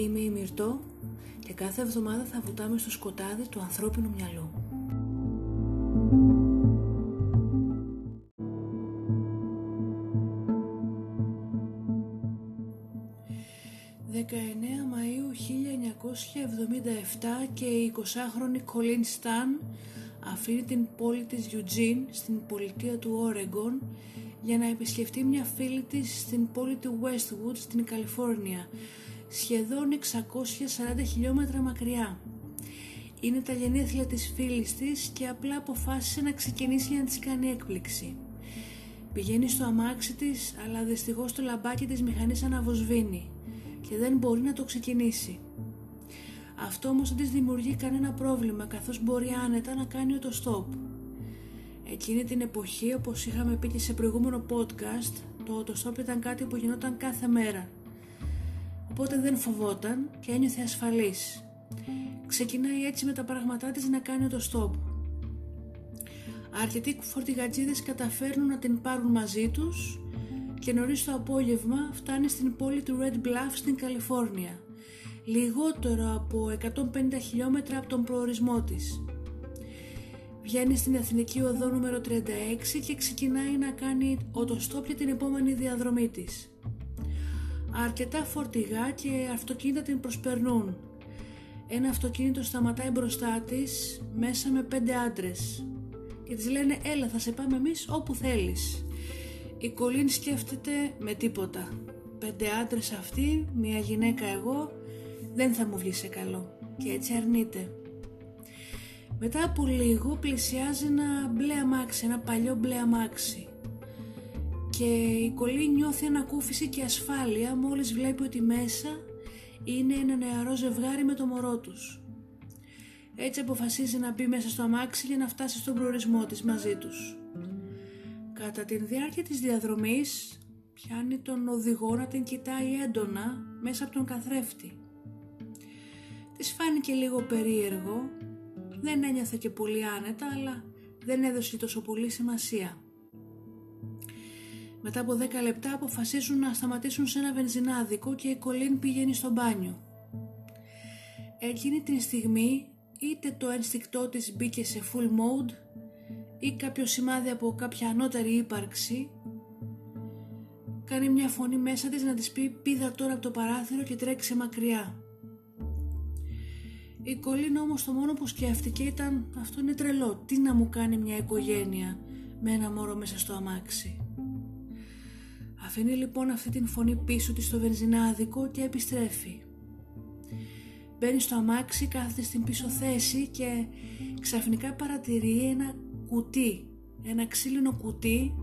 Είμαι η Μυρτώ και κάθε εβδομάδα θα βουτάμε στο σκοτάδι του ανθρώπινου μυαλού. 19 Μαΐου 1977 και η 20χρονη Κολίν Σταν αφήνει την πόλη της Eugene στην πολιτεία του Όρεγκον για να επισκεφτεί μια φίλη της στην πόλη του Westwood στην Καλιφόρνια σχεδόν 640 χιλιόμετρα μακριά. Είναι τα γενέθλια της φίλης της και απλά αποφάσισε να ξεκινήσει για να της κάνει έκπληξη. Πηγαίνει στο αμάξι της, αλλά δυστυχώς το λαμπάκι της μηχανής αναβοσβήνει και δεν μπορεί να το ξεκινήσει. Αυτό όμως δεν της δημιουργεί κανένα πρόβλημα καθώς μπορεί άνετα να κάνει το stop. Εκείνη την εποχή, όπως είχαμε πει και σε προηγούμενο podcast, το stop ήταν κάτι που γινόταν κάθε μέρα οπότε δεν φοβόταν και ένιωθε ασφαλής. Ξεκινάει έτσι με τα πράγματά της να κάνει το stop. Αρκετοί φορτηγατζίδες καταφέρνουν να την πάρουν μαζί τους και νωρίς το απόγευμα φτάνει στην πόλη του Red Bluff στην Καλιφόρνια, λιγότερο από 150 χιλιόμετρα από τον προορισμό της. Βγαίνει στην Εθνική Οδό νούμερο 36 και ξεκινάει να κάνει οτοστόπ για την επόμενη διαδρομή της. Αρκετά φορτηγά και αυτοκίνητα την προσπερνούν. Ένα αυτοκίνητο σταματάει μπροστά της μέσα με πέντε άντρες και της λένε έλα θα σε πάμε εμείς όπου θέλεις. Η Κολίν σκέφτεται με τίποτα. Πέντε άντρες αυτοί, μια γυναίκα εγώ, δεν θα μου βγει σε καλό και έτσι αρνείται. Μετά από λίγο πλησιάζει ένα μπλε αμάξι, ένα παλιό μπλε αμάξι και η κολλή νιώθει ανακούφιση και ασφάλεια μόλις βλέπει ότι μέσα είναι ένα νεαρό ζευγάρι με το μωρό τους. Έτσι αποφασίζει να μπει μέσα στο αμάξι για να φτάσει στον προορισμό της μαζί τους. Κατά τη διάρκεια της διαδρομής πιάνει τον οδηγό να την κοιτάει έντονα μέσα από τον καθρέφτη. Της φάνηκε λίγο περίεργο, δεν ένιωθε και πολύ άνετα αλλά δεν έδωσε τόσο πολύ σημασία. Μετά από 10 λεπτά αποφασίζουν να σταματήσουν σε ένα βενζινάδικο και η Κολίν πηγαίνει στο μπάνιο. Εκείνη την στιγμή είτε το ένστικτό της μπήκε σε full mode ή κάποιο σημάδι από κάποια ανώτερη ύπαρξη κάνει μια φωνή μέσα της να της πει πήδα τώρα από το παράθυρο και τρέξει μακριά. Η Κολίν όμως το μόνο που σκέφτηκε ήταν αυτό είναι τρελό, τι να μου κάνει μια οικογένεια με ένα μωρό μέσα στο αμάξι. Αφήνει λοιπόν αυτή την φωνή πίσω της στο βενζινάδικο και επιστρέφει. Μπαίνει στο αμάξι, κάθεται στην πίσω θέση και ξαφνικά παρατηρεί ένα κουτί, ένα ξύλινο κουτί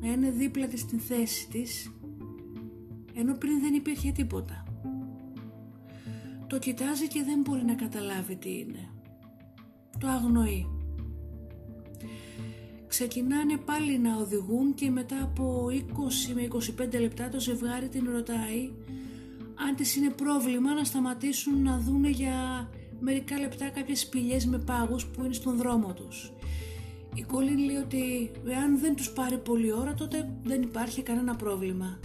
να είναι δίπλα της στην θέση της ενώ πριν δεν υπήρχε τίποτα. Το κοιτάζει και δεν μπορεί να καταλάβει τι είναι. Το αγνοεί ξεκινάνε πάλι να οδηγούν και μετά από 20 με 25 λεπτά το ζευγάρι την ρωτάει αν της είναι πρόβλημα να σταματήσουν να δούνε για μερικά λεπτά κάποιες σπηλιές με πάγους που είναι στον δρόμο τους. Η Κόλλιν λέει ότι εάν δεν τους πάρει πολλή ώρα τότε δεν υπάρχει κανένα πρόβλημα.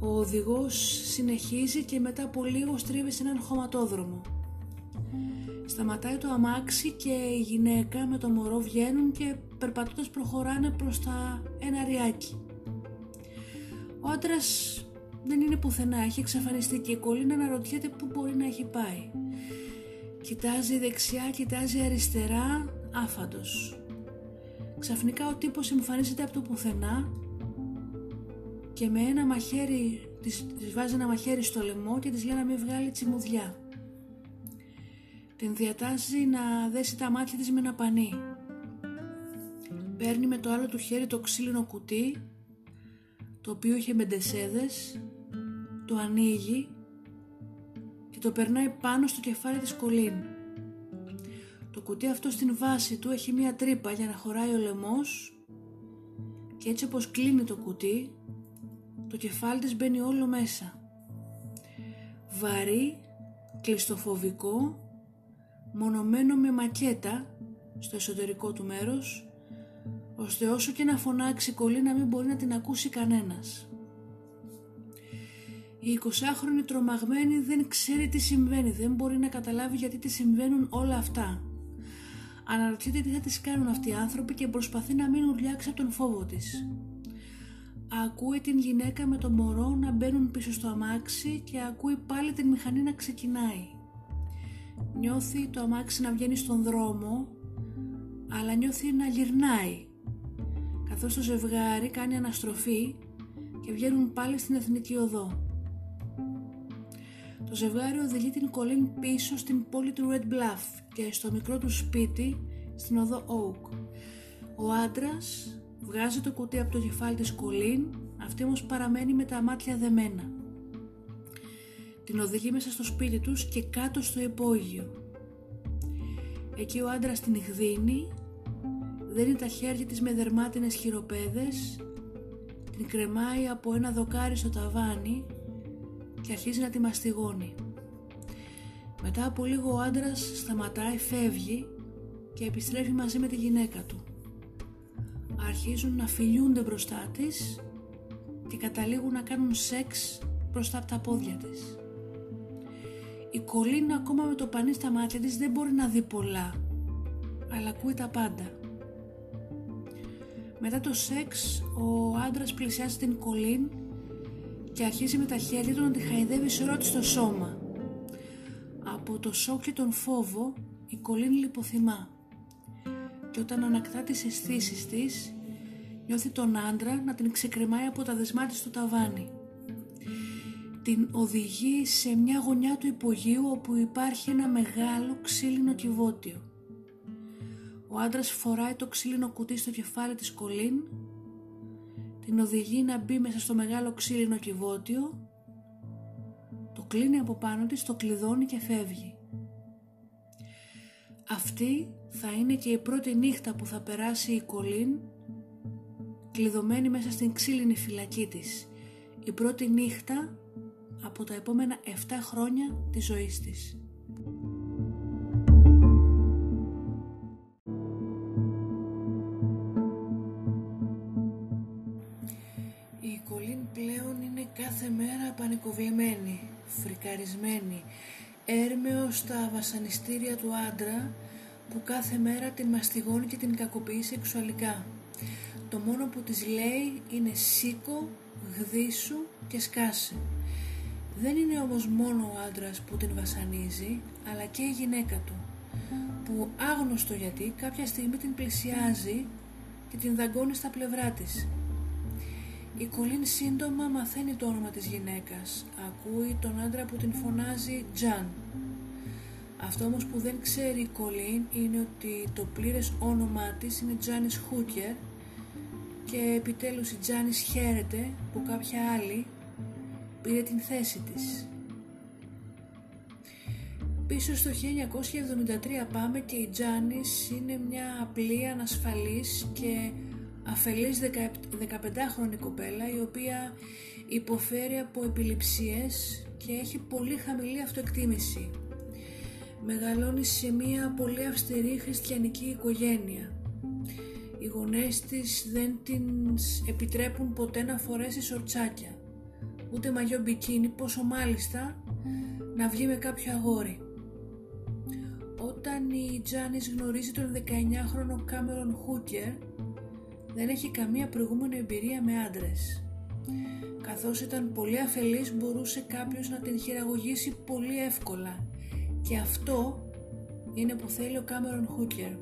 Ο οδηγός συνεχίζει και μετά από λίγο στρίβει σε έναν χωματόδρομο. Σταματάει το αμάξι και η γυναίκα με το μωρό βγαίνουν και περπατώντας προχωράνε προς τα ένα ριάκι. Ο άντρας δεν είναι πουθενά, έχει εξαφανιστεί και η κολλήνα αναρωτιέται πού μπορεί να έχει πάει. Κοιτάζει δεξιά, κοιτάζει αριστερά, άφαντος. Ξαφνικά ο τύπος εμφανίζεται από το πουθενά και με ένα μαχαίρι, της, της βάζει ένα μαχαίρι στο λαιμό και της λέει να μην βγάλει τσιμουδιά την διατάζει να δέσει τα μάτια της με ένα πανί. Παίρνει με το άλλο του χέρι το ξύλινο κουτί, το οποίο είχε μπεντεσέδες, το ανοίγει και το περνάει πάνω στο κεφάλι της Κολίν. Το κουτί αυτό στην βάση του έχει μία τρύπα για να χωράει ο λαιμός και έτσι όπως κλείνει το κουτί το κεφάλι της μπαίνει όλο μέσα. Βαρύ, κλειστοφοβικό, μονομένο με μακέτα στο εσωτερικό του μέρος, ώστε όσο και να φωνάξει κολλή να μην μπορεί να την ακούσει κανένας. Η 20χρονη τρομαγμένη δεν ξέρει τι συμβαίνει, δεν μπορεί να καταλάβει γιατί τη συμβαίνουν όλα αυτά. Αναρωτιέται τι θα τις κάνουν αυτοί οι άνθρωποι και προσπαθεί να μην ουρλιάξει από τον φόβο της. Ακούει την γυναίκα με το μωρό να μπαίνουν πίσω στο αμάξι και ακούει πάλι την μηχανή να ξεκινάει. Νιώθει το αμάξι να βγαίνει στον δρόμο, αλλά νιώθει να γυρνάει, καθώς το ζευγάρι κάνει αναστροφή και βγαίνουν πάλι στην Εθνική Οδό. Το ζευγάρι οδηγεί την Κολίν πίσω στην πόλη του Red Bluff και στο μικρό του σπίτι στην οδό Oak. Ο άντρας βγάζει το κουτί από το κεφάλι της Κολίν, αυτή όμως παραμένει με τα μάτια δεμένα. Την οδηγεί μέσα στο σπίτι τους και κάτω στο υπόγειο. Εκεί ο άντρας την γδίνει, δένει τα χέρια της με δερμάτινες χειροπέδες, την κρεμάει από ένα δοκάρι στο ταβάνι και αρχίζει να τη μαστιγώνει. Μετά από λίγο ο άντρας σταματάει, φεύγει και επιστρέφει μαζί με τη γυναίκα του. Αρχίζουν να φιλιούνται μπροστά της και καταλήγουν να κάνουν σεξ μπροστά από τα πόδια της. Η Κολίνα ακόμα με το πανί στα μάτια της δεν μπορεί να δει πολλά, αλλά ακούει τα πάντα. Μετά το σεξ, ο άντρας πλησιάζει την Κολίν και αρχίζει με τα χέρια του να τη χαϊδεύει σε όλο το σώμα. Από το σοκ και τον φόβο η Κολίν λιποθυμά και όταν ανακτά τις αισθήσεις της νιώθει τον άντρα να την ξεκρεμάει από τα δεσμά της στο ταβάνι. Την οδηγεί σε μια γωνιά του υπογείου όπου υπάρχει ένα μεγάλο ξύλινο κυβότιο. Ο άντρας φοράει το ξύλινο κουτί στο κεφάλι της Κολίν, την οδηγεί να μπει μέσα στο μεγάλο ξύλινο κυβότιο το κλείνει από πάνω της, το κλειδώνει και φεύγει. Αυτή θα είναι και η πρώτη νύχτα που θα περάσει η Κολίν κλειδωμένη μέσα στην ξύλινη φυλακή της. Η πρώτη νύχτα από τα επόμενα 7 χρόνια της ζωής της. Η Κολίν πλέον είναι κάθε μέρα πανικοβλημένη φρικαρισμένη, έρμεο στα βασανιστήρια του άντρα που κάθε μέρα την μαστιγώνει και την κακοποιεί σεξουαλικά. Το μόνο που της λέει είναι σήκω, γδίσου και σκάσε. Δεν είναι όμως μόνο ο άντρας που την βασανίζει, αλλά και η γυναίκα του, που άγνωστο γιατί κάποια στιγμή την πλησιάζει και την δαγκώνει στα πλευρά της. Η Κολίν σύντομα μαθαίνει το όνομα της γυναίκας. Ακούει τον άντρα που την φωνάζει Τζαν. Αυτό όμως που δεν ξέρει η Κολίν είναι ότι το πλήρες όνομά της είναι Τζάνις Χούκερ και επιτέλους η Τζάνις χαίρεται που κάποια άλλη πήρε την θέση της. Πίσω στο 1973 πάμε και η Τζάνις είναι μια απλή, ανασφαλής και αφελής 15χρονη κοπέλα η οποία υποφέρει από επιληψίες και έχει πολύ χαμηλή αυτοεκτίμηση. Μεγαλώνει σε μια πολύ αυστηρή χριστιανική οικογένεια. Οι γονές της δεν την επιτρέπουν ποτέ να φορέσει σορτσάκια, ούτε μαγιό μπικίνι, πόσο μάλιστα να βγει με κάποιο αγόρι. Όταν η Τζάνις γνωρίζει τον 19χρονο Κάμερον Χούκερ, δεν έχει καμία προηγούμενη εμπειρία με άντρες. Καθώς ήταν πολύ αφελής μπορούσε κάποιος να την χειραγωγήσει πολύ εύκολα και αυτό είναι που θέλει ο Κάμερον Χούκερ.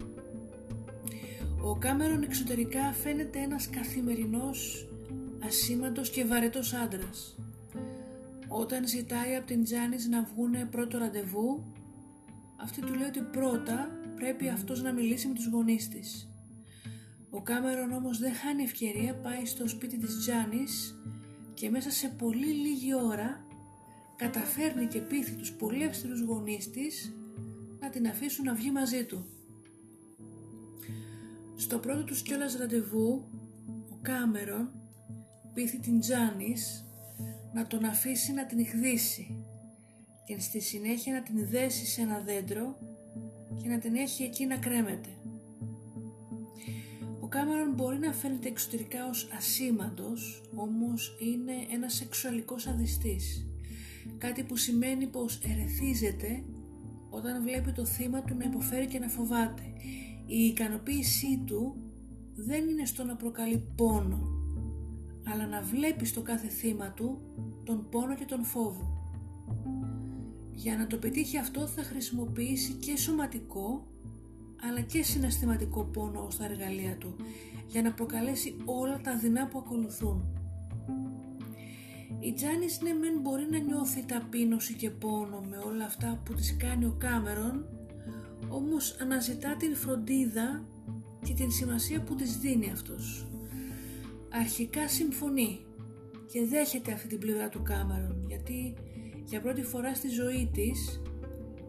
Ο Κάμερον εξωτερικά φαίνεται ένας καθημερινός, ασήμαντος και βαρετός άντρας. Όταν ζητάει από την Τζάνις να βγούνε πρώτο ραντεβού, αυτή του λέει ότι πρώτα πρέπει αυτός να μιλήσει με τους γονείς της. Ο Κάμερον όμως δεν χάνει ευκαιρία, πάει στο σπίτι της Τζάνης και μέσα σε πολύ λίγη ώρα καταφέρνει και πείθει τους πολύ αυστηρούς γονείς της να την αφήσουν να βγει μαζί του. Στο πρώτο τους κιόλας ραντεβού, ο Κάμερον πείθει την Τζάνις να τον αφήσει να την ηχδήσει και στη συνέχεια να την δέσει σε ένα δέντρο και να την έχει εκεί να κρέμεται. Ο Κάμερον μπορεί να φαίνεται εξωτερικά ως ασήμαντος, όμως είναι ένας σεξουαλικός αδιστής. Κάτι που σημαίνει πως ερεθίζεται όταν βλέπει το θύμα του να υποφέρει και να φοβάται. Η ικανοποίησή του δεν είναι στο να προκαλεί πόνο, αλλά να βλέπεις στο κάθε θύμα του τον πόνο και τον φόβο. Για να το πετύχει αυτό θα χρησιμοποιήσει και σωματικό αλλά και συναισθηματικό πόνο ως τα εργαλεία του για να προκαλέσει όλα τα δεινά που ακολουθούν. Η Τζάνις ναι μεν μπορεί να νιώθει ταπείνωση και πόνο με όλα αυτά που της κάνει ο Κάμερον όμως αναζητά την φροντίδα και την σημασία που της δίνει αυτός. Αρχικά συμφωνεί και δέχεται αυτή την πλευρά του Κάμερον γιατί για πρώτη φορά στη ζωή της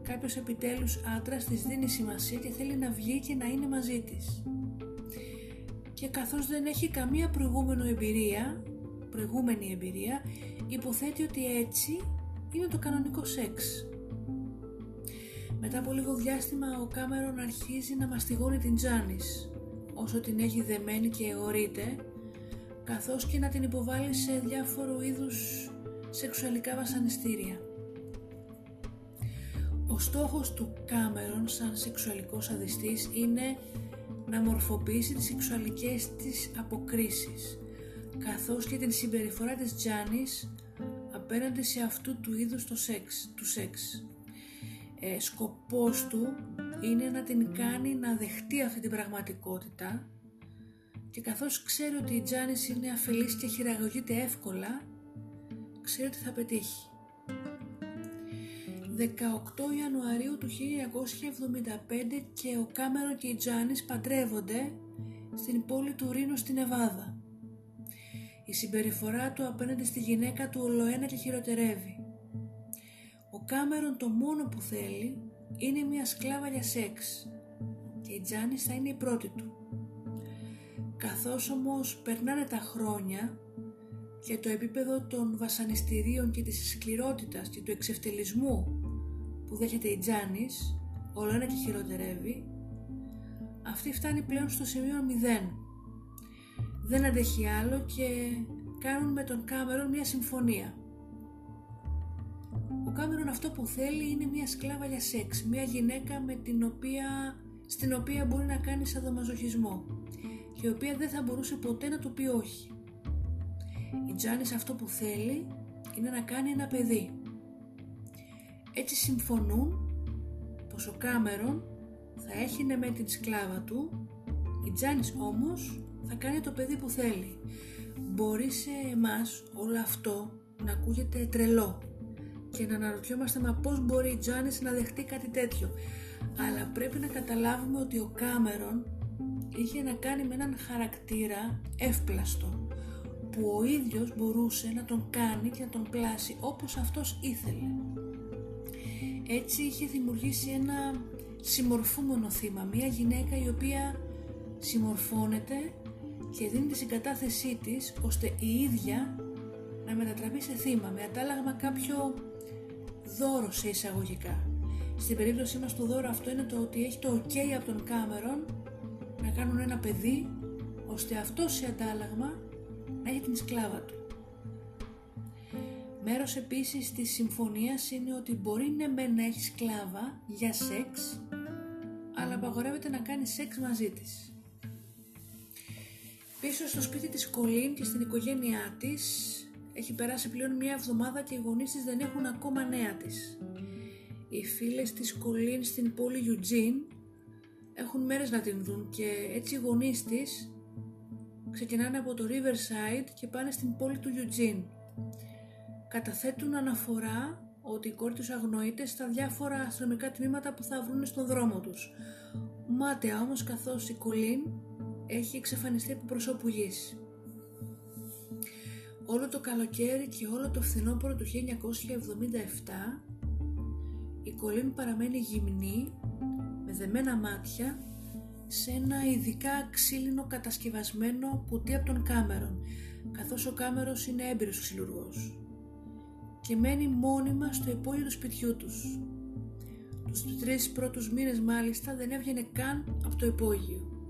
κάποιος επιτέλους άντρας της δίνει σημασία και θέλει να βγει και να είναι μαζί της. Και καθώς δεν έχει καμία προηγούμενο εμπειρία, προηγούμενη εμπειρία, υποθέτει ότι έτσι είναι το κανονικό σεξ. Μετά από λίγο διάστημα ο Κάμερον αρχίζει να μαστιγώνει την Τζάνις όσο την έχει δεμένη και αιωρείται καθώς και να την υποβάλει σε διάφορου είδους σεξουαλικά βασανιστήρια. Ο στόχος του Κάμερον σαν σεξουαλικός αδιστής είναι να μορφοποιήσει τις σεξουαλικές της αποκρίσεις καθώς και την συμπεριφορά της Τζάνης απέναντι σε αυτού του είδους το σεξ, του σεξ. Ε, σκοπός του είναι να την κάνει να δεχτεί αυτή την πραγματικότητα και καθώς ξέρει ότι η Τζάνης είναι αφελής και χειραγωγείται εύκολα ξέρει ότι θα πετύχει. 18 Ιανουαρίου του 1975 και ο Κάμερο και η Τζάνις παντρεύονται στην πόλη του Ρήνου στην Εβάδα. Η συμπεριφορά του απέναντι στη γυναίκα του ολοένα και χειροτερεύει. Ο Κάμερον το μόνο που θέλει είναι μια σκλάβα για σεξ και η Τζάνις θα είναι η πρώτη του. Καθώς όμως περνάνε τα χρόνια και το επίπεδο των βασανιστήριων και της σκληρότητας και του εξευτελισμού που δέχεται η Τζάνης όλο ένα και χειροτερεύει αυτή φτάνει πλέον στο σημείο 0 δεν αντέχει άλλο και κάνουν με τον Κάμερον μια συμφωνία. Ο Κάμερον αυτό που θέλει είναι μια σκλάβα για σεξ μια γυναίκα με την οποία, στην οποία μπορεί να κάνει σαδομαζοχισμό και η οποία δεν θα μπορούσε ποτέ να του πει όχι η Τζάνις αυτό που θέλει είναι να κάνει ένα παιδί. Έτσι συμφωνούν πως ο Κάμερον θα έχει ναι με την σκλάβα του, η Τζάνις όμως θα κάνει το παιδί που θέλει. Μπορεί σε εμάς όλο αυτό να ακούγεται τρελό και να αναρωτιόμαστε μα πώς μπορεί η Τζάνις να δεχτεί κάτι τέτοιο. Αλλά πρέπει να καταλάβουμε ότι ο Κάμερον είχε να κάνει με έναν χαρακτήρα εύπλαστο που ο ίδιος μπορούσε να τον κάνει και να τον πλάσει όπως αυτός ήθελε. Έτσι είχε δημιουργήσει ένα συμμορφούμενο θύμα, μια γυναίκα η οποία συμμορφώνεται και δίνει τη συγκατάθεσή της ώστε η ίδια να μετατραπεί σε θύμα με αντάλλαγμα κάποιο δώρο σε εισαγωγικά. Στην περίπτωσή μας το δώρο αυτό είναι το ότι έχει το ok από τον Κάμερον να κάνουν ένα παιδί ώστε αυτός σε αντάλλαγμα να έχει την σκλάβα του. Μέρος επίσης της συμφωνίας είναι ότι μπορεί ναι με να έχει σκλάβα για σεξ, αλλά απαγορεύεται να κάνει σεξ μαζί της. Πίσω στο σπίτι της Κολίν και στην οικογένειά της έχει περάσει πλέον μία εβδομάδα και οι γονείς της δεν έχουν ακόμα νέα της. Οι φίλες της Κολίν στην πόλη Ιουτζίν έχουν μέρες να την δουν και έτσι οι γονείς της ξεκινάνε από το Riverside και πάνε στην πόλη του Eugene. Καταθέτουν αναφορά ότι η κόρη τους αγνοείται στα διάφορα αστυνομικά τμήματα που θα βρουν στον δρόμο τους. Μάταια όμως καθώς η Κολίν έχει εξαφανιστεί από προσώπου γης. Όλο το καλοκαίρι και όλο το φθινόπωρο του 1977 η Κολίν παραμένει γυμνή με δεμένα μάτια σε ένα ειδικά ξύλινο κατασκευασμένο κουτί από τον Κάμερον καθώς ο Κάμερος είναι έμπειρος ξυλουργός και μένει μόνιμα στο υπόγειο του σπιτιού τους. Τους τρεις πρώτους μήνες μάλιστα δεν έβγαινε καν από το υπόγειο.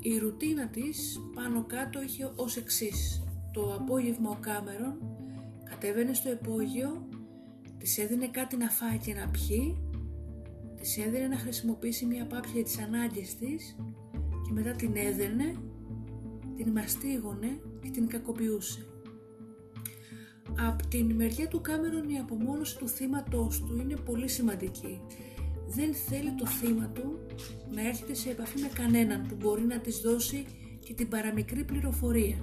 Η ρουτίνα της πάνω κάτω είχε ως εξής. Το απόγευμα ο Κάμερον κατέβαινε στο υπόγειο, της έδινε κάτι να φάει και να πιει, της έδινε να χρησιμοποιήσει μια πάπια για τις ανάγκες της και μετά την έδαινε, την μαστίγωνε και την κακοποιούσε. Από την μεριά του Κάμερον η απομόνωση του θύματός του είναι πολύ σημαντική. Δεν θέλει το θύμα του να έρχεται σε επαφή με κανέναν που μπορεί να της δώσει και την παραμικρή πληροφορία.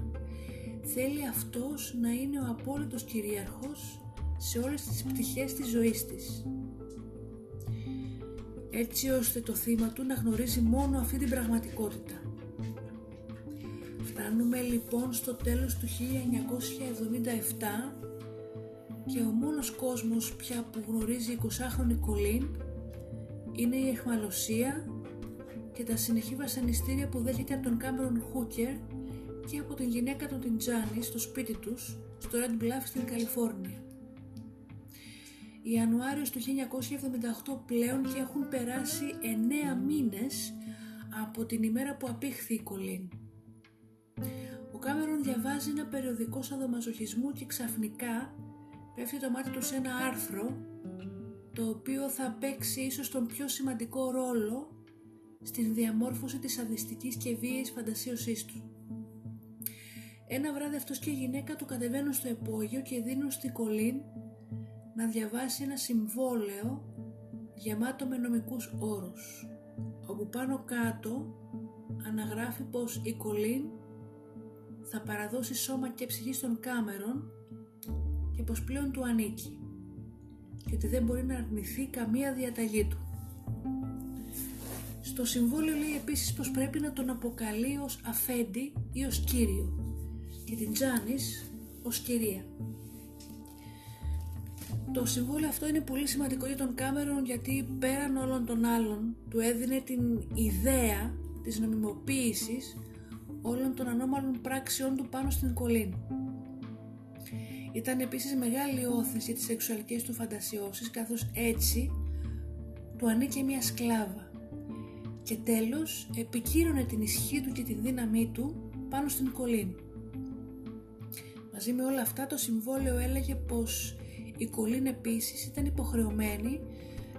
Θέλει αυτός να είναι ο απόλυτος κυρίαρχος σε όλες τις πτυχές της ζωής της. Έτσι ώστε το θύμα του να γνωρίζει μόνο αυτή την πραγματικότητα. Φτάνουμε λοιπόν στο τέλος του 1977 και ο μόνος κόσμος πια που γνωρίζει 20χρονη Κολίν είναι η εχμαλωσία και τα συνεχή βασανιστήρια που δέχεται από τον Κάμερον Χούκερ και από την γυναίκα του την Τζάνι στο σπίτι τους στο Red Bluff στην Καλιφόρνια. Ιανουάριος του 1978 πλέον και έχουν περάσει 9 μήνες από την ημέρα που απήχθη η Κολίν. Ο Κάμερον διαβάζει ένα περιοδικό σαδομαζοχισμού και ξαφνικά πέφτει το μάτι του σε ένα άρθρο το οποίο θα παίξει ίσως τον πιο σημαντικό ρόλο στην διαμόρφωση της αδυστικής και βίαιης φαντασίωσής του. Ένα βράδυ αυτός και η γυναίκα του κατεβαίνουν στο επόγειο και δίνουν στη Κολίν να διαβάσει ένα συμβόλαιο γεμάτο με νομικούς όρους όπου πάνω κάτω αναγράφει πως η Κολίν θα παραδώσει σώμα και ψυχή στον Κάμερον και πως πλέον του ανήκει και ότι δεν μπορεί να αρνηθεί καμία διαταγή του. Στο συμβόλαιο λέει επίσης πως πρέπει να τον αποκαλεί ως αφέντη ή ως κύριο και την Τζάνης ως κυρία. Το συμβόλαιο αυτό είναι πολύ σημαντικό για τον Κάμερον γιατί πέραν όλων των άλλων του έδινε την ιδέα της νομιμοποίησης όλων των ανώμαλων πράξεων του πάνω στην κολλήν. Ήταν επίσης μεγάλη όθηση για τις σεξουαλικές του φαντασιώσεις καθώς έτσι του ανήκε μια σκλάβα και τέλος επικύρωνε την ισχύ του και τη δύναμή του πάνω στην κολλήν. Μαζί με όλα αυτά το συμβόλαιο έλεγε πως η κολλήν επίσης ήταν υποχρεωμένη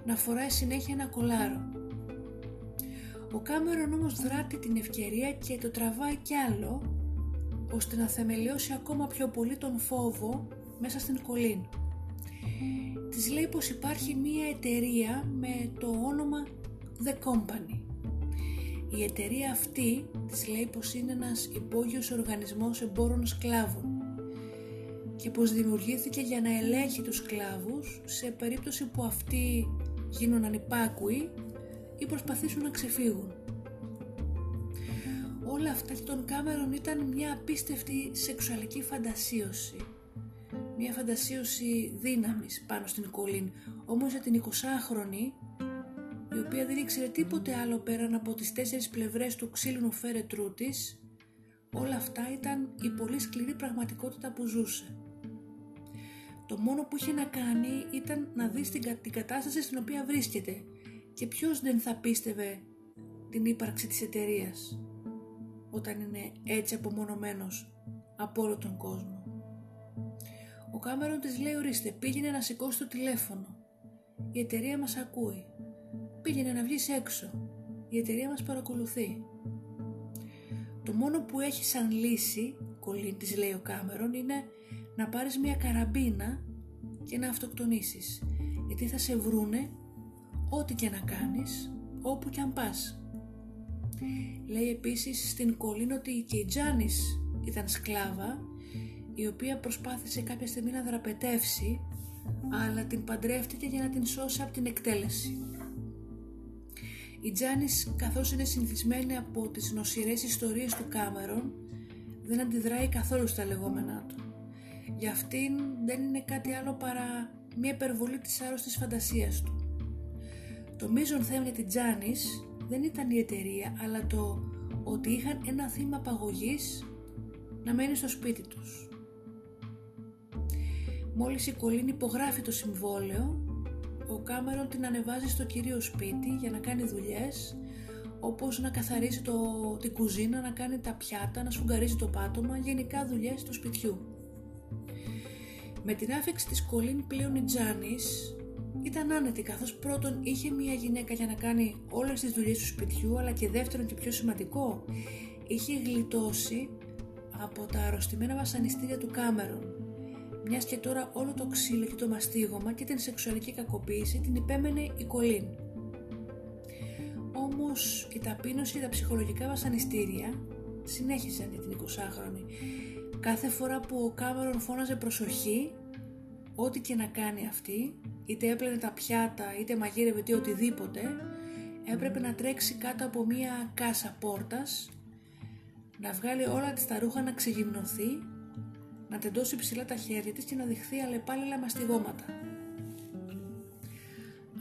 να φοράει συνέχεια ένα κολάρο. Ο Κάμερον όμως δράτει την ευκαιρία και το τραβάει κι άλλο ώστε να θεμελιώσει ακόμα πιο πολύ τον φόβο μέσα στην κολλήν. Της λέει πως υπάρχει μία εταιρεία με το όνομα The Company. Η εταιρεία αυτή της λέει πως είναι ένας υπόγειος οργανισμός εμπόρων σκλάβων και πως δημιουργήθηκε για να ελέγχει τους σκλάβους σε περίπτωση που αυτοί γίνουν ανυπάκουοι ή προσπαθήσουν να ξεφύγουν. Όλα αυτά για τον Κάμερον ήταν μια απίστευτη σεξουαλική φαντασίωση. Μια φαντασίωση δύναμης πάνω στην Κολίν. Όμως για την 20χρονη, η οποία δεν ήξερε τίποτε άλλο πέραν από τις τέσσερις πλευρές του ξύλινου φέρετρού της, όλα αυτά ήταν η πολύ σκληρή πραγματικότητα που ζούσε. Το μόνο που είχε να κάνει ήταν να δει την κατάσταση στην οποία βρίσκεται και ποιος δεν θα πίστευε την ύπαρξη της εταιρείας όταν είναι έτσι απομονωμένος από όλο τον κόσμο. Ο Κάμερον της λέει ορίστε πήγαινε να σηκώσει το τηλέφωνο. Η εταιρεία μας ακούει. Πήγαινε να βγεις έξω. Η εταιρεία μας παρακολουθεί. Το μόνο που έχει σαν λύση, κολλήν της λέει ο Κάμερον, είναι να πάρεις μια καραμπίνα και να αυτοκτονήσεις. Γιατί θα σε βρούνε ό,τι και να κάνεις, όπου και αν πας. Λέει επίσης στην Κολίν ότι και η Τζάνης ήταν σκλάβα η οποία προσπάθησε κάποια στιγμή να δραπετεύσει αλλά την παντρεύτηκε για να την σώσει από την εκτέλεση. Η Τζάνης καθώς είναι συνηθισμένη από τις νοσηρές ιστορίες του Κάμερον δεν αντιδράει καθόλου στα λεγόμενά του. Για αυτήν δεν είναι κάτι άλλο παρά μια υπερβολή της άρρωστης φαντασίας του. Το μείζον θέμα για την Τζάνης δεν ήταν η εταιρεία, αλλά το ότι είχαν ένα θύμα απαγωγής να μένει στο σπίτι τους. Μόλις η Κολίν υπογράφει το συμβόλαιο, ο Κάμερον την ανεβάζει στο κυρίω σπίτι για να κάνει δουλειές όπως να καθαρίζει το, την κουζίνα, να κάνει τα πιάτα, να σφουγγαρίζει το πάτωμα, γενικά δουλειές του σπιτιού. Με την άφηξη της Κολίν πλέον η Τζάνης ήταν άνετη καθώς πρώτον είχε μια γυναίκα για να κάνει όλες τις δουλειές του σπιτιού αλλά και δεύτερον και πιο σημαντικό είχε γλιτώσει από τα αρρωστημένα βασανιστήρια του Κάμερον μιας και τώρα όλο το ξύλο και το μαστίγωμα και την σεξουαλική κακοποίηση την υπέμενε η Κολίν. Όμως η ταπείνωση και τα ψυχολογικά βασανιστήρια συνέχισαν για την 20χρονη. Κάθε φορά που ο Κάμερον φώναζε προσοχή, ό,τι και να κάνει αυτή, είτε έπλαινε τα πιάτα, είτε μαγείρευε είτε οτιδήποτε, έπρεπε να τρέξει κάτω από μία κάσα πόρτας, να βγάλει όλα της τα ρούχα να ξεγυμνωθεί, να τεντώσει ψηλά τα χέρια της και να δειχθεί αλλεπάλληλα μαστιγώματα.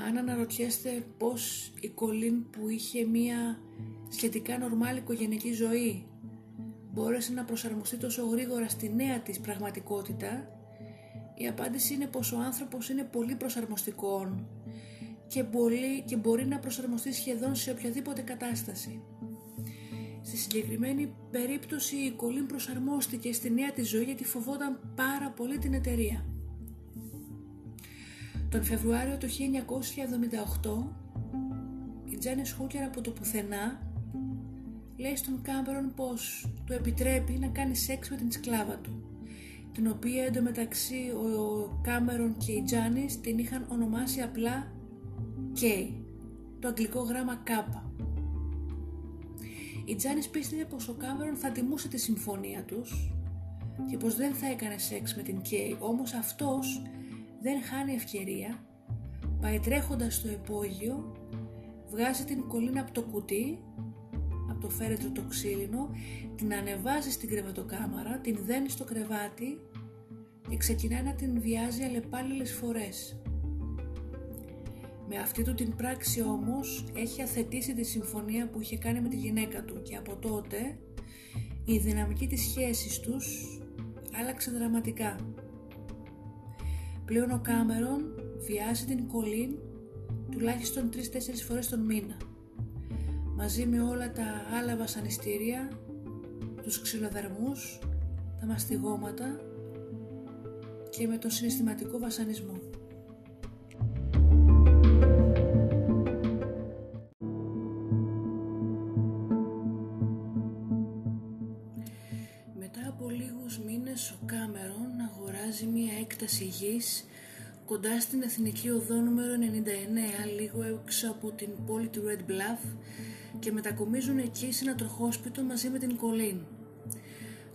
Αν αναρωτιέστε πώς η Κολίν που είχε μία σχετικά νορμάλη οικογενειακή ζωή μπόρεσε να προσαρμοστεί τόσο γρήγορα στη νέα της πραγματικότητα, η απάντηση είναι πως ο άνθρωπος είναι πολύ προσαρμοστικός και μπορεί, και μπορεί να προσαρμοστεί σχεδόν σε οποιαδήποτε κατάσταση. Στη συγκεκριμένη περίπτωση η Κολίν προσαρμόστηκε στη νέα της ζωή γιατί φοβόταν πάρα πολύ την εταιρεία. Τον Φεβρουάριο του 1978 η Τζάνι Χούκερ από το πουθενά λέει στον Κάμπερον πως του επιτρέπει να κάνει σεξ με την σκλάβα του την οποία εντωμεταξύ ο Κάμερον και η Τζάνις την είχαν ονομάσει απλά K, το αγγλικό γράμμα K. Η Τζάνις πίστευε πως ο Κάμερον θα τιμούσε τη συμφωνία τους και πως δεν θα έκανε σεξ με την K, όμως αυτός δεν χάνει ευκαιρία, πάει τρέχοντας στο υπόγειο, βγάζει την κολλήνα από το κουτί το φέρετρο το ξύλινο, την ανεβάζεις στην κρεβατοκάμαρα, την δένεις στο κρεβάτι και ξεκινάει να την βιάζει αλλεπάλληλες φορές. Με αυτή του την πράξη όμως έχει αθετήσει τη συμφωνία που είχε κάνει με τη γυναίκα του και από τότε η δυναμική της σχέσης τους άλλαξε δραματικά. Πλέον ο Κάμερον βιάζει την Κολίν τουλάχιστον 3-4 φορές τον μήνα μαζί με όλα τα άλλα βασανιστήρια, τους ξυλοδαρμούς, τα μαστιγώματα και με τον συναισθηματικό βασανισμό. Κοντά στην Εθνική Οδό νούμερο 99 λίγο έξω από την πόλη του Red Bluff και μετακομίζουν εκεί σε ένα τροχόσπιτο μαζί με την Κολίν.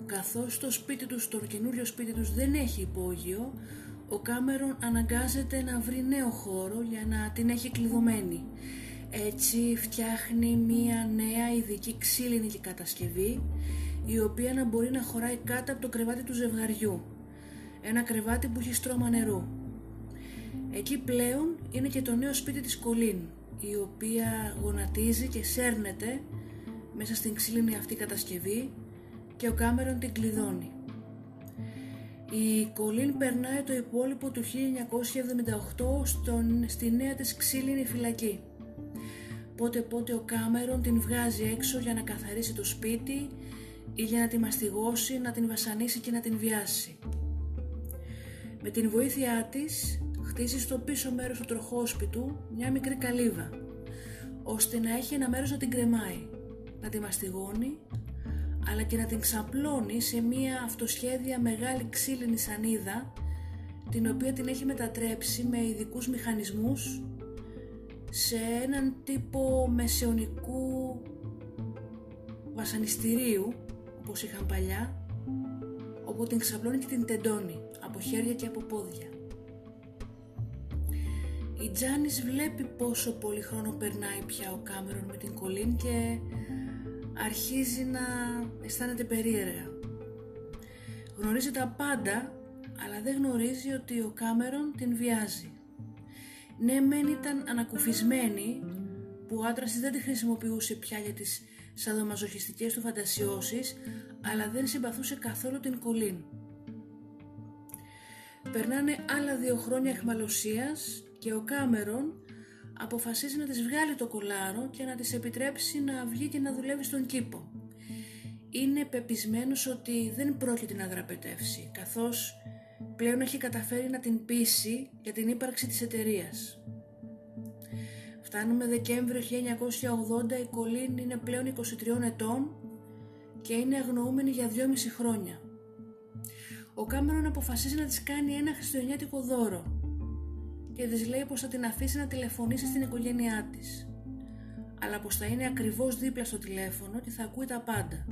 Καθώς το σπίτι τους, το καινούριο σπίτι τους δεν έχει υπόγειο, ο Κάμερον αναγκάζεται να βρει νέο χώρο για να την έχει κλειδωμένη. Έτσι φτιάχνει μία νέα ειδική ξύλινη κατασκευή η οποία να μπορεί να χωράει κάτω από το κρεβάτι του ζευγαριού. Ένα κρεβάτι που έχει στρώμα νερού. Εκεί πλέον είναι και το νέο σπίτι της Κολίν η οποία γονατίζει και σέρνεται μέσα στην ξύλινη αυτή κατασκευή και ο Κάμερον την κλειδώνει. Η Κολίν περνάει το υπόλοιπο του 1978 στον, στη νέα της ξύλινη φυλακή. Πότε πότε ο Κάμερον την βγάζει έξω για να καθαρίσει το σπίτι ή για να τη μαστιγώσει, να την βασανίσει και να την βιάσει. Με την βοήθειά της χτίσει στο πίσω μέρος του τροχόσπιτου μια μικρή καλύβα, ώστε να έχει ένα μέρος να την κρεμάει, να τη μαστιγώνει, αλλά και να την ξαπλώνει σε μια αυτοσχέδια μεγάλη ξύλινη σανίδα, την οποία την έχει μετατρέψει με ειδικούς μηχανισμούς σε έναν τύπο μεσαιωνικού βασανιστηρίου, όπως είχαν παλιά, όπου την ξαπλώνει και την τεντώνει από χέρια και από πόδια. Η Τζάνις βλέπει πόσο πολύ χρόνο περνάει πια ο Κάμερον με την Κολίν και αρχίζει να αισθάνεται περίεργα. Γνωρίζει τα πάντα αλλά δεν γνωρίζει ότι ο Κάμερον την βιάζει. Ναι, μεν ήταν ανακουφισμένη που ο άντρας δεν τη χρησιμοποιούσε πια για τις σαδομαζοχιστικές του φαντασιώσεις, αλλά δεν συμπαθούσε καθόλου την Κολίν. Περνάνε άλλα δύο χρόνια εχμαλωσίας και ο Κάμερον αποφασίζει να της βγάλει το κολάρο και να της επιτρέψει να βγει και να δουλεύει στον κήπο. Είναι πεπισμένος ότι δεν πρόκειται να δραπετεύσει, καθώς πλέον έχει καταφέρει να την πείσει για την ύπαρξη της εταιρείας. Φτάνουμε Δεκέμβριο 1980, η Κολίν είναι πλέον 23 ετών και είναι αγνοούμενη για 2,5 χρόνια. Ο Κάμερον αποφασίζει να της κάνει ένα χριστουγεννιάτικο δώρο και της λέει πως θα την αφήσει να τηλεφωνήσει στην οικογένειά της αλλά πως θα είναι ακριβώς δίπλα στο τηλέφωνο και θα ακούει τα πάντα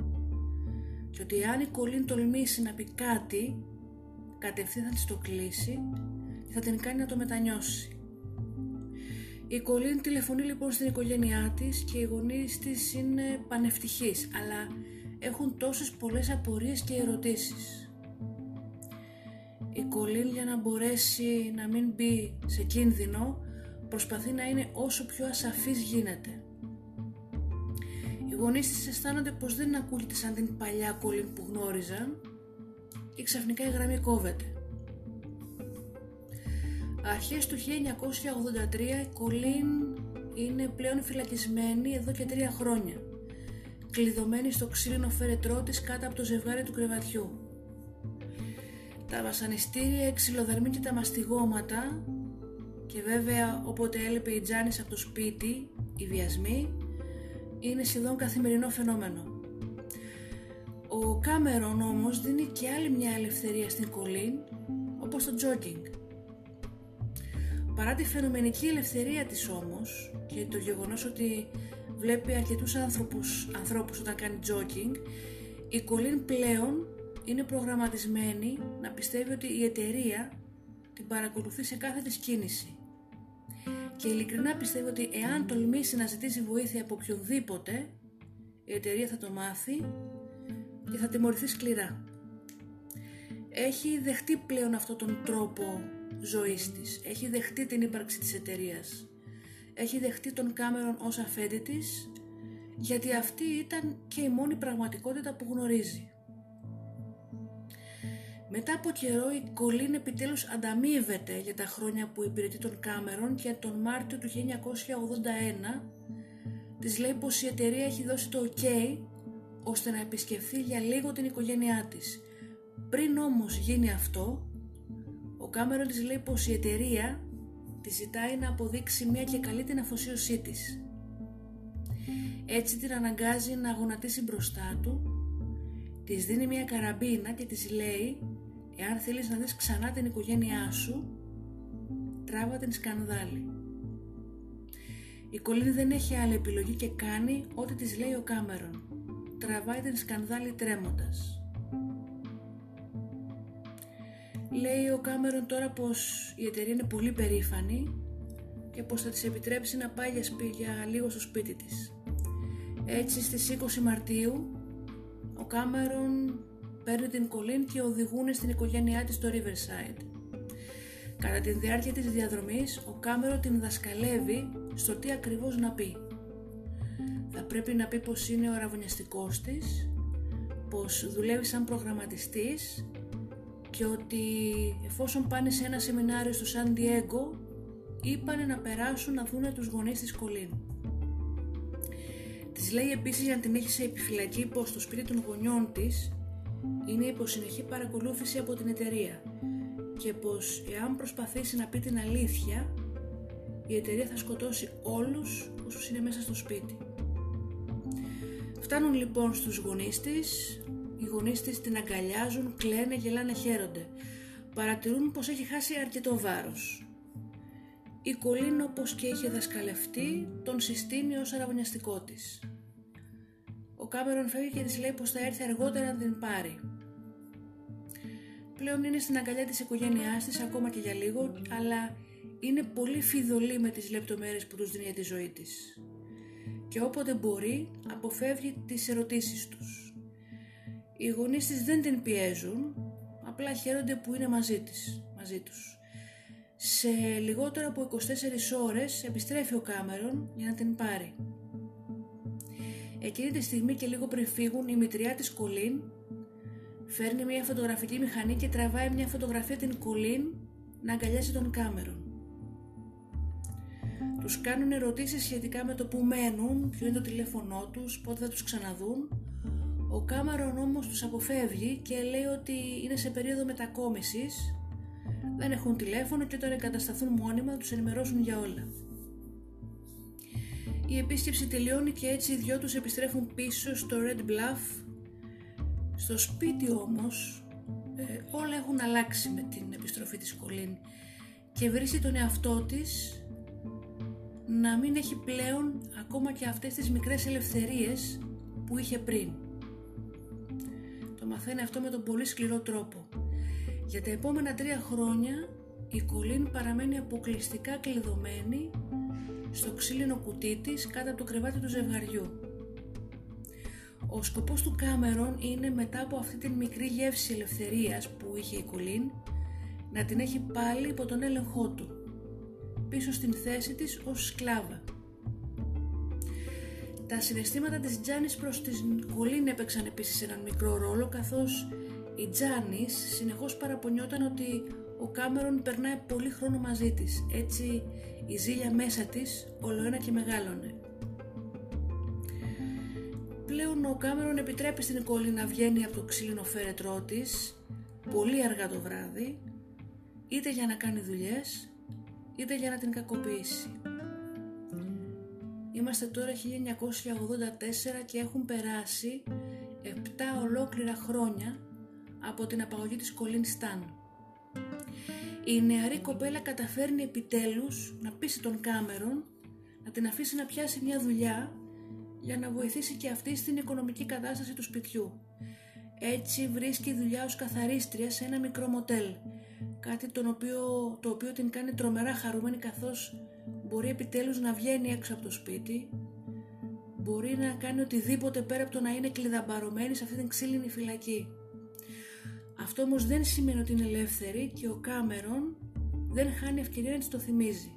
και ότι αν η Κολίν τολμήσει να πει κάτι κατευθείαν θα της το κλείσει και θα την κάνει να το μετανιώσει. Η Κολίν τηλεφωνεί λοιπόν στην οικογένειά της και οι γονείς της είναι πανευτυχείς αλλά έχουν τόσες πολλές απορίες και ερωτήσεις. Η Κολίν για να μπορέσει να μην μπει σε κίνδυνο προσπαθεί να είναι όσο πιο ασαφής γίνεται. Οι γονείς της αισθάνονται πως δεν ακούγεται σαν την παλιά Κολίν που γνώριζαν και ξαφνικά η γραμμή κόβεται. Αρχές του 1983 η Κολίν είναι πλέον φυλακισμένη εδώ και τρία χρόνια, κλειδωμένη στο ξύλινο φέρετρό της κάτω από το ζευγάρι του κρεβατιού. Τα βασανιστήρια, η και τα μαστιγώματα και βέβαια όποτε έλειπε η Τζάνης από το σπίτι, οι βιασμοί, είναι σχεδόν καθημερινό φαινόμενο. Ο Κάμερον όμως δίνει και άλλη μια ελευθερία στην Κολίν, όπως το τζόκινγκ. Παρά τη φαινομενική ελευθερία της όμως και το γεγονός ότι βλέπει αρκετούς άνθρωπους, ανθρώπους όταν κάνει τζόκινγκ, η Κολίν πλέον είναι προγραμματισμένη να πιστεύει ότι η εταιρεία την παρακολουθεί σε κάθε της κίνηση. Και ειλικρινά πιστεύει ότι εάν τολμήσει να ζητήσει βοήθεια από οποιονδήποτε, η εταιρεία θα το μάθει και θα τιμωρηθεί σκληρά. Έχει δεχτεί πλέον αυτόν τον τρόπο ζωής της. Έχει δεχτεί την ύπαρξη της εταιρείας. Έχει δεχτεί τον Κάμερον ως αφέντη της, γιατί αυτή ήταν και η μόνη πραγματικότητα που γνωρίζει. Μετά από καιρό η Κολίν επιτέλους ανταμείβεται για τα χρόνια που υπηρετεί τον Κάμερον και τον Μάρτιο του 1981 της λέει πως η εταιρεία έχει δώσει το ok ώστε να επισκεφθεί για λίγο την οικογένειά της. Πριν όμως γίνει αυτό, ο Κάμερον της λέει πως η εταιρεία της ζητάει να αποδείξει μια και καλή την αφοσίωσή της. Έτσι την αναγκάζει να γονατίσει μπροστά του, της δίνει μια καραμπίνα και της λέει εάν θέλεις να δεις ξανά την οικογένειά σου, τράβα την σκανδάλη. Η Κολίνη δεν έχει άλλη επιλογή και κάνει ό,τι της λέει ο Κάμερον. Τραβάει την σκανδάλη τρέμοντας. Λέει ο Κάμερον τώρα πως η εταιρεία είναι πολύ περήφανη και πως θα της επιτρέψει να πάει για, λίγο στο σπίτι της. Έτσι στις 20 Μαρτίου ο Κάμερον παίρνει την Κολίν και οδηγούν στην οικογένειά της στο Riverside. Κατά τη διάρκεια της διαδρομής, ο Κάμερο την δασκαλεύει στο τι ακριβώς να πει. Θα πρέπει να πει πως είναι ο ραβωνιαστικός της, πως δουλεύει σαν προγραμματιστής και ότι εφόσον πάνε σε ένα σεμινάριο στο Σαν Diego, είπανε να περάσουν να δούνε τους γονείς της Κολίν. Της λέει επίσης για να την έχεις σε επιφυλακή πως στο σπίτι των γονιών της είναι υποσυνεχή παρακολούθηση από την εταιρεία και πως εάν προσπαθήσει να πει την αλήθεια η εταιρεία θα σκοτώσει όλους όσους είναι μέσα στο σπίτι. Φτάνουν λοιπόν στους γονείς της, οι γονείς της την αγκαλιάζουν, κλαίνε, γελάνε, χαίρονται. Παρατηρούν πως έχει χάσει αρκετό βάρος. Η Κολίν όπως και είχε δασκαλευτεί τον συστήνει ως αραβωνιαστικό της. Ο Κάμερον φεύγει και της λέει πως θα έρθει αργότερα να την πάρει. Πλέον είναι στην αγκαλιά της οικογένειάς της ακόμα και για λίγο, αλλά είναι πολύ φιδωλή με τις λεπτομέρειες που τους δίνει για τη ζωή της. Και όποτε μπορεί, αποφεύγει τις ερωτήσεις τους. Οι γονείς της δεν την πιέζουν, απλά χαίρονται που είναι μαζί, της, μαζί τους. Σε λιγότερο από 24 ώρες επιστρέφει ο Κάμερον για να την πάρει. Εκείνη τη στιγμή και λίγο πριν φύγουν η μητριά της Κολίν φέρνει μια φωτογραφική μηχανή και τραβάει μια φωτογραφία την Κολίν να αγκαλιάσει τον Κάμερον. Τους κάνουν ερωτήσεις σχετικά με το που μένουν, ποιο είναι το τηλέφωνό τους, πότε θα τους ξαναδούν. Ο Κάμερον όμως τους αποφεύγει και λέει ότι είναι σε περίοδο μετακόμισης, δεν έχουν τηλέφωνο και όταν εγκατασταθούν μόνιμα θα τους ενημερώσουν για όλα. Η επίσκεψη τελειώνει και έτσι οι δυο τους επιστρέφουν πίσω στο Red Bluff. Στο σπίτι όμως ε, όλα έχουν αλλάξει με την επιστροφή της Κολίν και βρίσκει τον εαυτό της να μην έχει πλέον ακόμα και αυτές τις μικρές ελευθερίες που είχε πριν. Το μαθαίνει αυτό με τον πολύ σκληρό τρόπο. Για τα επόμενα τρία χρόνια η Κολίν παραμένει αποκλειστικά κλειδωμένη στο ξύλινο κουτί της κάτω από το κρεβάτι του ζευγαριού. Ο σκοπός του Κάμερον είναι μετά από αυτή την μικρή γεύση ελευθερίας που είχε η Κολίν να την έχει πάλι υπό τον έλεγχό του, πίσω στην θέση της ως σκλάβα. Τα συναισθήματα της Τζάνης προς την Κολίν έπαιξαν επίσης έναν μικρό ρόλο καθώς η Τζάνης συνεχώς παραπονιόταν ότι ο Κάμερον περνάει πολύ χρόνο μαζί της, έτσι η ζήλια μέσα της ολοένα και μεγάλωνε. Πλέον ο Κάμερον επιτρέπει στην Νικόλη να βγαίνει από το ξύλινο φέρετρό της πολύ αργά το βράδυ, είτε για να κάνει δουλειές, είτε για να την κακοποιήσει. Είμαστε τώρα 1984 και έχουν περάσει 7 ολόκληρα χρόνια από την απαγωγή της Κολίν Σταν η νεαρή κοπέλα καταφέρνει επιτέλους να πείσει τον Κάμερον να την αφήσει να πιάσει μια δουλειά για να βοηθήσει και αυτή στην οικονομική κατάσταση του σπιτιού. Έτσι βρίσκει δουλειά ως καθαρίστρια σε ένα μικρό μοτέλ, κάτι τον οποίο, το οποίο την κάνει τρομερά χαρούμενη καθώς μπορεί επιτέλους να βγαίνει έξω από το σπίτι, μπορεί να κάνει οτιδήποτε πέρα από το να είναι κλειδαμπαρωμένη σε αυτή την ξύλινη φυλακή. Αυτό όμως δεν σημαίνει ότι είναι ελεύθερη και ο Κάμερον δεν χάνει ευκαιρία να της το θυμίζει.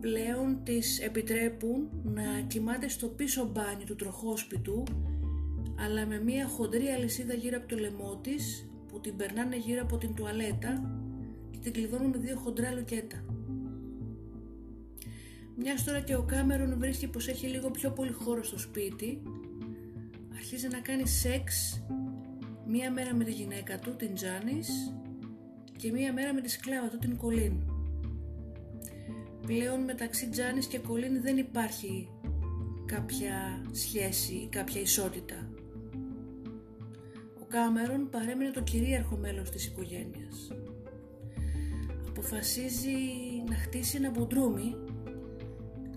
Πλέον της επιτρέπουν να κοιμάται στο πίσω μπάνι του τροχόσπιτου αλλά με μια χοντρή αλυσίδα γύρω από το λαιμό της που την περνάνε γύρω από την τουαλέτα και την κλειδώνουν με δύο χοντρά λουκέτα. Μιας τώρα και ο Κάμερον βρίσκει πως έχει λίγο πιο πολύ χώρο στο σπίτι αρχίζει να κάνει σεξ μία μέρα με τη γυναίκα του, την Τζάνης, και μία μέρα με τη σκλάβα του, την Κολίν. Πλέον μεταξύ Τζάνης και Κολίν δεν υπάρχει κάποια σχέση ή κάποια ισότητα. Ο Κάμερον παρέμεινε το κυρίαρχο μέλος της οικογένειας. Αποφασίζει να χτίσει ένα μποντρούμι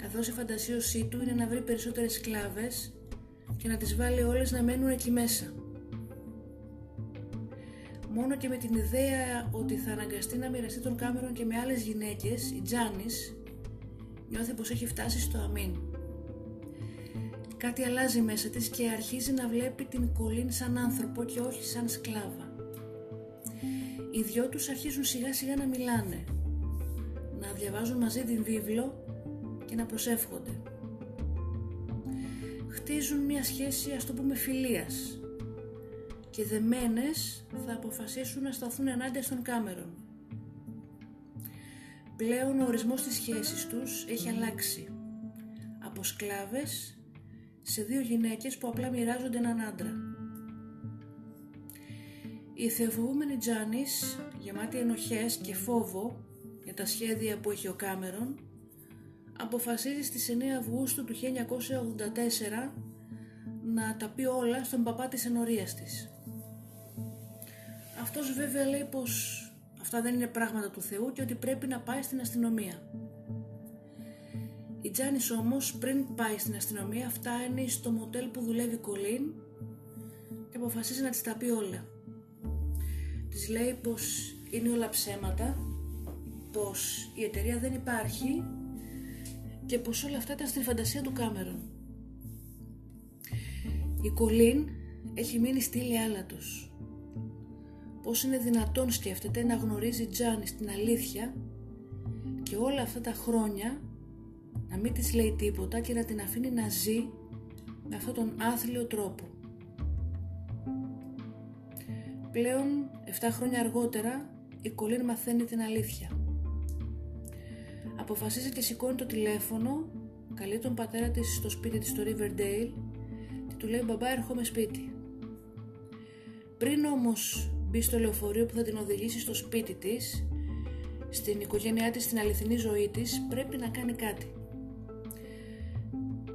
καθώς η φαντασίωσή του είναι να βρει περισσότερες σκλάβες και να τις βάλει όλες να μένουν εκεί μέσα μόνο και με την ιδέα ότι θα αναγκαστεί να μοιραστεί τον Κάμερον και με άλλες γυναίκες, η Τζάνης νιώθει πως έχει φτάσει στο αμήν. Κάτι αλλάζει μέσα της και αρχίζει να βλέπει την Κολίν σαν άνθρωπο και όχι σαν σκλάβα. Οι δυο τους αρχίζουν σιγά σιγά να μιλάνε, να διαβάζουν μαζί την βίβλο και να προσεύχονται. Χτίζουν μια σχέση ας το πούμε φιλίας και δεμένες θα αποφασίσουν να σταθούν ενάντια στον Κάμερον. Πλέον ο ορισμός της σχέσης τους έχει αλλάξει. Από σκλάβες σε δύο γυναίκες που απλά μοιράζονται έναν άντρα. Η θεοφοβούμενη Τζάνης, γεμάτη ενοχές και φόβο για τα σχέδια που έχει ο Κάμερον, αποφασίζει στις 9 Αυγούστου του 1984 να τα πει όλα στον παπά της ενορίας της. Αυτός βέβαια λέει πως αυτά δεν είναι πράγματα του Θεού και ότι πρέπει να πάει στην αστυνομία. Η Τζάνης όμως πριν πάει στην αστυνομία φτάνει στο μοτέλ που δουλεύει η Κολίν και αποφασίζει να της τα πει όλα. Της λέει πως είναι όλα ψέματα, πως η εταιρεία δεν υπάρχει και πως όλα αυτά ήταν στη φαντασία του Κάμερον. Η Κολίν έχει μείνει στήλη άλατος πώς είναι δυνατόν σκέφτεται να γνωρίζει Τζάνι την αλήθεια και όλα αυτά τα χρόνια να μην της λέει τίποτα και να την αφήνει να ζει με αυτόν τον άθλιο τρόπο. Πλέον 7 χρόνια αργότερα η Κολίν μαθαίνει την αλήθεια. Αποφασίζει και σηκώνει το τηλέφωνο, καλεί τον πατέρα της στο σπίτι της στο Riverdale και του λέει «Μπαμπά, έρχομαι σπίτι». Πριν όμως μπει στο λεωφορείο που θα την οδηγήσει στο σπίτι της, στην οικογένειά της, στην αληθινή ζωή της, πρέπει να κάνει κάτι.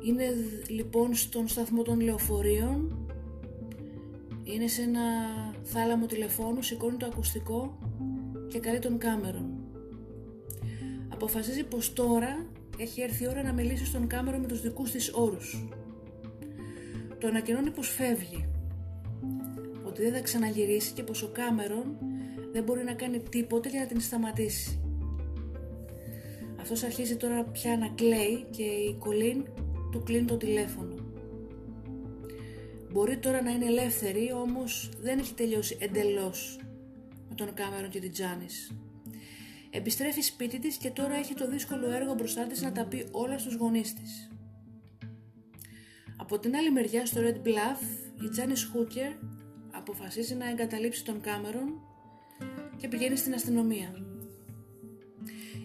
Είναι λοιπόν στον σταθμό των λεωφορείων, είναι σε ένα θάλαμο τηλεφώνου, σηκώνει το ακουστικό και καλεί τον Κάμερον. Αποφασίζει πως τώρα έχει έρθει η ώρα να μιλήσει στον Κάμερον με τους δικούς της όρους. Το ανακοινώνει πως φεύγει, ότι δεν θα ξαναγυρίσει και πως ο Κάμερον δεν μπορεί να κάνει τίποτε για να την σταματήσει. Αυτός αρχίζει τώρα πια να κλαίει και η Κολίν του κλείνει το τηλέφωνο. Μπορεί τώρα να είναι ελεύθερη, όμως δεν έχει τελειώσει εντελώς με τον Κάμερον και την Τζάνις. Επιστρέφει σπίτι της και τώρα έχει το δύσκολο έργο μπροστά της να τα πει όλα στους γονείς της. Από την άλλη μεριά στο Red Bluff, η Τζάνις Χούκερ αποφασίζει να εγκαταλείψει τον Κάμερον και πηγαίνει στην αστυνομία.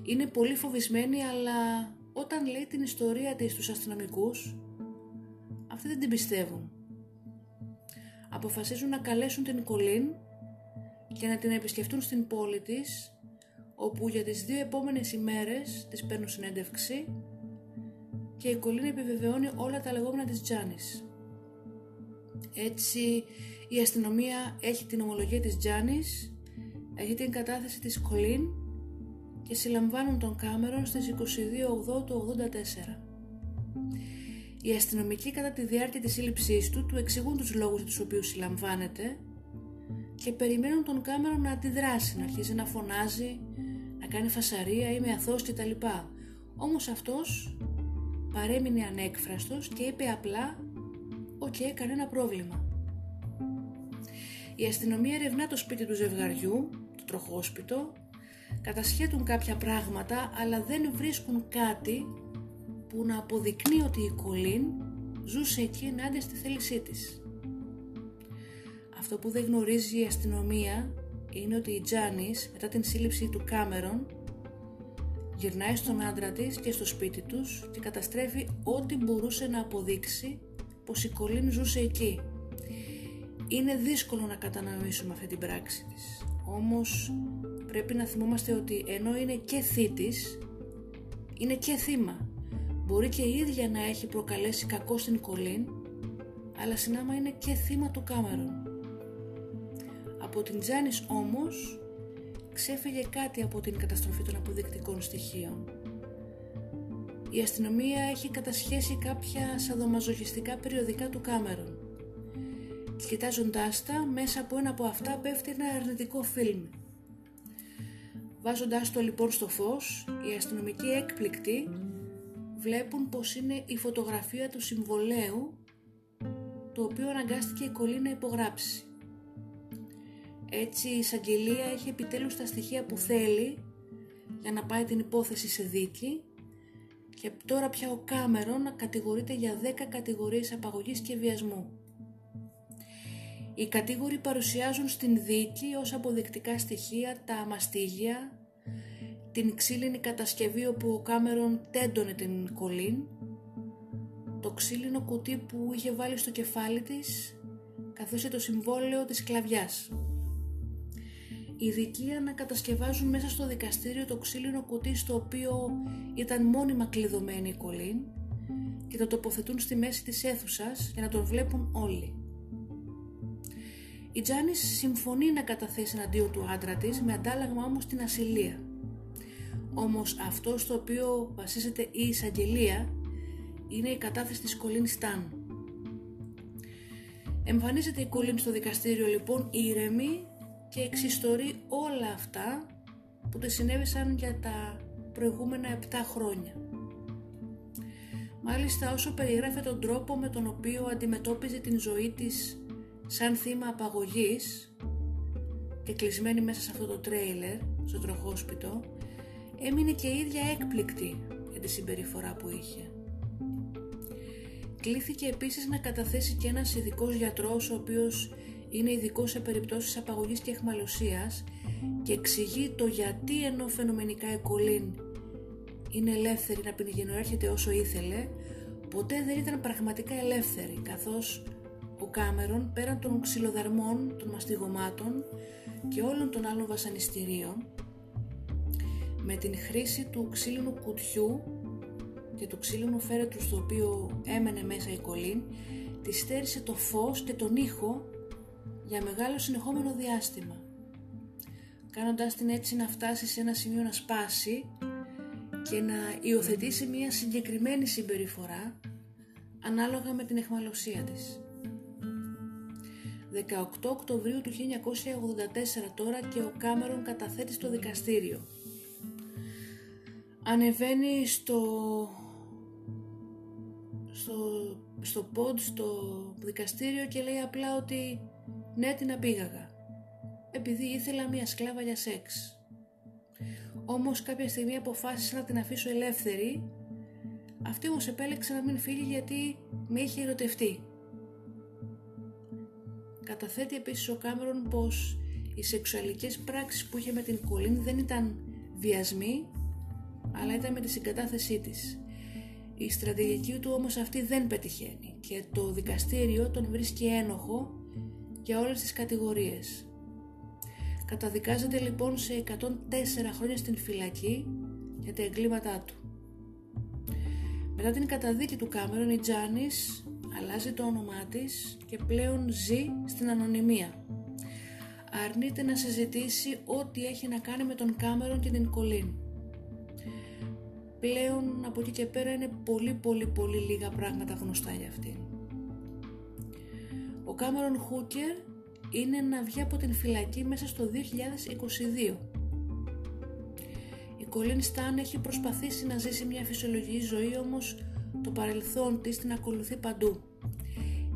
Είναι πολύ φοβισμένη αλλά όταν λέει την ιστορία της στους αστυνομικούς αυτοί δεν την πιστεύουν. Αποφασίζουν να καλέσουν την Κολίν και να την επισκεφτούν στην πόλη της όπου για τις δύο επόμενες ημέρες της παίρνουν συνέντευξη και η Κολίν επιβεβαιώνει όλα τα λεγόμενα της Τζάνης. Έτσι η αστυνομία έχει την ομολογία της Τζάνης, έχει την κατάθεση της Κολίν και συλλαμβάνουν τον Κάμερον στις 22 του 84. Οι αστυνομικοί κατά τη διάρκεια της σύλληψής του του εξηγούν τους λόγους τους οποίους συλλαμβάνεται και περιμένουν τον Κάμερον να αντιδράσει, να αρχίζει να φωνάζει, να κάνει φασαρία, είμαι αθώος κτλ. Όμως αυτός παρέμεινε ανέκφραστος και είπε απλά «OK, okay, κανένα πρόβλημα». Η αστυνομία ερευνά το σπίτι του ζευγαριού, το τροχόσπιτο, κατασχέτουν κάποια πράγματα αλλά δεν βρίσκουν κάτι που να αποδεικνύει ότι η Κολίν ζούσε εκεί ενάντια στη θέλησή της. Αυτό που δεν γνωρίζει η αστυνομία είναι ότι η Τζάνις μετά την σύλληψη του Κάμερον γυρνάει στον άντρα της και στο σπίτι τους και καταστρέφει ό,τι μπορούσε να αποδείξει πως η Κολίν ζούσε εκεί. Είναι δύσκολο να κατανοήσουμε αυτή την πράξη της. Όμως πρέπει να θυμόμαστε ότι ενώ είναι και θήτης, είναι και θύμα. Μπορεί και η ίδια να έχει προκαλέσει κακό στην Κολίν, αλλά συνάμα είναι και θύμα του Κάμερον. Από την Τζάνης όμως ξέφυγε κάτι από την καταστροφή των αποδεικτικών στοιχείων. Η αστυνομία έχει κατασχέσει κάποια σαδομαζοχιστικά περιοδικά του Κάμερον. Κοιτάζοντάς τα, μέσα από ένα από αυτά πέφτει ένα αρνητικό φιλμ. Βάζοντάς το λοιπόν στο φως, οι αστυνομικοί έκπληκτοι βλέπουν πως είναι η φωτογραφία του συμβολέου το οποίο αναγκάστηκε η Κολλή να υπογράψει. Έτσι η εισαγγελία έχει επιτέλους τα στοιχεία που θέλει για να πάει την υπόθεση σε δίκη και τώρα πια ο Κάμερον κατηγορείται για 10 κατηγορίες απαγωγής και βιασμού. Οι κατήγοροι παρουσιάζουν στην δίκη ως αποδεικτικά στοιχεία τα μαστίγια, την ξύλινη κατασκευή όπου ο Κάμερον τέντωνε την κολλήν, το ξύλινο κουτί που είχε βάλει στο κεφάλι της, καθώς και το συμβόλαιο της κλαβιάς. Οι δικοί ανακατασκευάζουν μέσα στο δικαστήριο το ξύλινο κουτί στο οποίο ήταν μόνιμα κλειδωμένη η κολλήν και το τοποθετούν στη μέση της αίθουσας για να τον βλέπουν όλοι. Η Τζάνη συμφωνεί να καταθέσει εναντίον του άντρα της με αντάλλαγμα όμως την ασυλία. Όμως αυτό στο οποίο βασίζεται η εισαγγελία είναι η κατάθεση της Κολίν Σταν. Εμφανίζεται η Κολίν στο δικαστήριο λοιπόν ήρεμη και εξιστορεί όλα αυτά που τη συνέβησαν για τα προηγούμενα 7 χρόνια. Μάλιστα όσο περιγράφει τον τρόπο με τον οποίο αντιμετώπιζε την ζωή της σαν θύμα απαγωγής και κλεισμένη μέσα σε αυτό το τρέιλερ, στο τροχόσπιτο, έμεινε και η ίδια έκπληκτη για τη συμπεριφορά που είχε. Κλήθηκε επίσης να καταθέσει και ένας ειδικός γιατρός ο οποίος είναι ειδικό σε περιπτώσεις απαγωγής και εχμαλωσίας και εξηγεί το γιατί ενώ φαινομενικά η Κολίν είναι ελεύθερη να πηγαινοέρχεται όσο ήθελε, ποτέ δεν ήταν πραγματικά ελεύθερη καθώς ο Κάμερον πέραν των ξυλοδαρμών, των μαστιγωμάτων και όλων των άλλων βασανιστήριων με την χρήση του ξύλινου κουτιού και του ξύλινου φέρετρου στο οποίο έμενε μέσα η κολλήν τη στέρισε το φως και τον ήχο για μεγάλο συνεχόμενο διάστημα κάνοντάς την έτσι να φτάσει σε ένα σημείο να σπάσει και να υιοθετήσει μια συγκεκριμένη συμπεριφορά ανάλογα με την εχμαλωσία της. 18 Οκτωβρίου του 1984 τώρα και ο Κάμερον καταθέτει στο δικαστήριο. Ανεβαίνει στο, στο, στο πόντ, στο δικαστήριο και λέει απλά ότι ναι την απήγαγα επειδή ήθελα μια σκλάβα για σεξ. Όμως κάποια στιγμή αποφάσισα να την αφήσω ελεύθερη αυτή όμως επέλεξε να μην φύγει γιατί με είχε ερωτευτεί. Καταθέτει επίσης ο Κάμερον πως οι σεξουαλικές πράξεις που είχε με την Κολίν δεν ήταν βιασμοί, αλλά ήταν με τη συγκατάθεσή της. Η στρατηγική του όμως αυτή δεν πετυχαίνει και το δικαστήριο τον βρίσκει ένοχο για όλες τις κατηγορίες. Καταδικάζεται λοιπόν σε 104 χρόνια στην φυλακή για τα εγκλήματά του. Μετά την καταδίκη του Κάμερον η Τζάνης αλλάζει το όνομά της και πλέον ζει στην ανωνυμία. Αρνείται να συζητήσει ό,τι έχει να κάνει με τον Κάμερον και την Κολίν. Πλέον από εκεί και πέρα είναι πολύ πολύ πολύ λίγα πράγματα γνωστά για αυτήν. Ο Κάμερον Χούκερ είναι να βγει από την φυλακή μέσα στο 2022. Η Κολίν Στάν έχει προσπαθήσει να ζήσει μια φυσιολογική ζωή όμως το παρελθόν της την ακολουθεί παντού.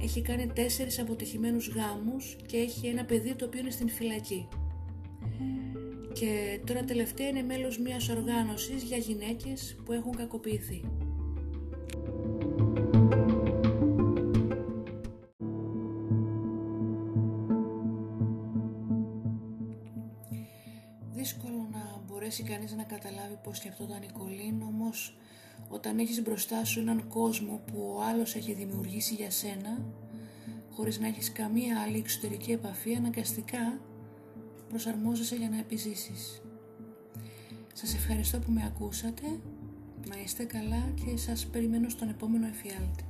Έχει κάνει τέσσερις αποτυχημένους γάμους και έχει ένα παιδί το οποίο είναι στην φυλακή. Και τώρα τελευταία είναι μέλος μιας οργάνωσης για γυναίκες που έχουν κακοποιηθεί. Δύσκολο να μπορέσει κανείς να καταλάβει πώς σκεφτόταν η Κολίν, όμως όταν έχεις μπροστά σου έναν κόσμο που ο άλλος έχει δημιουργήσει για σένα χωρίς να έχεις καμία άλλη εξωτερική επαφή αναγκαστικά προσαρμόζεσαι για να επιζήσεις. Σας ευχαριστώ που με ακούσατε, να είστε καλά και σας περιμένω στον επόμενο εφιάλτη.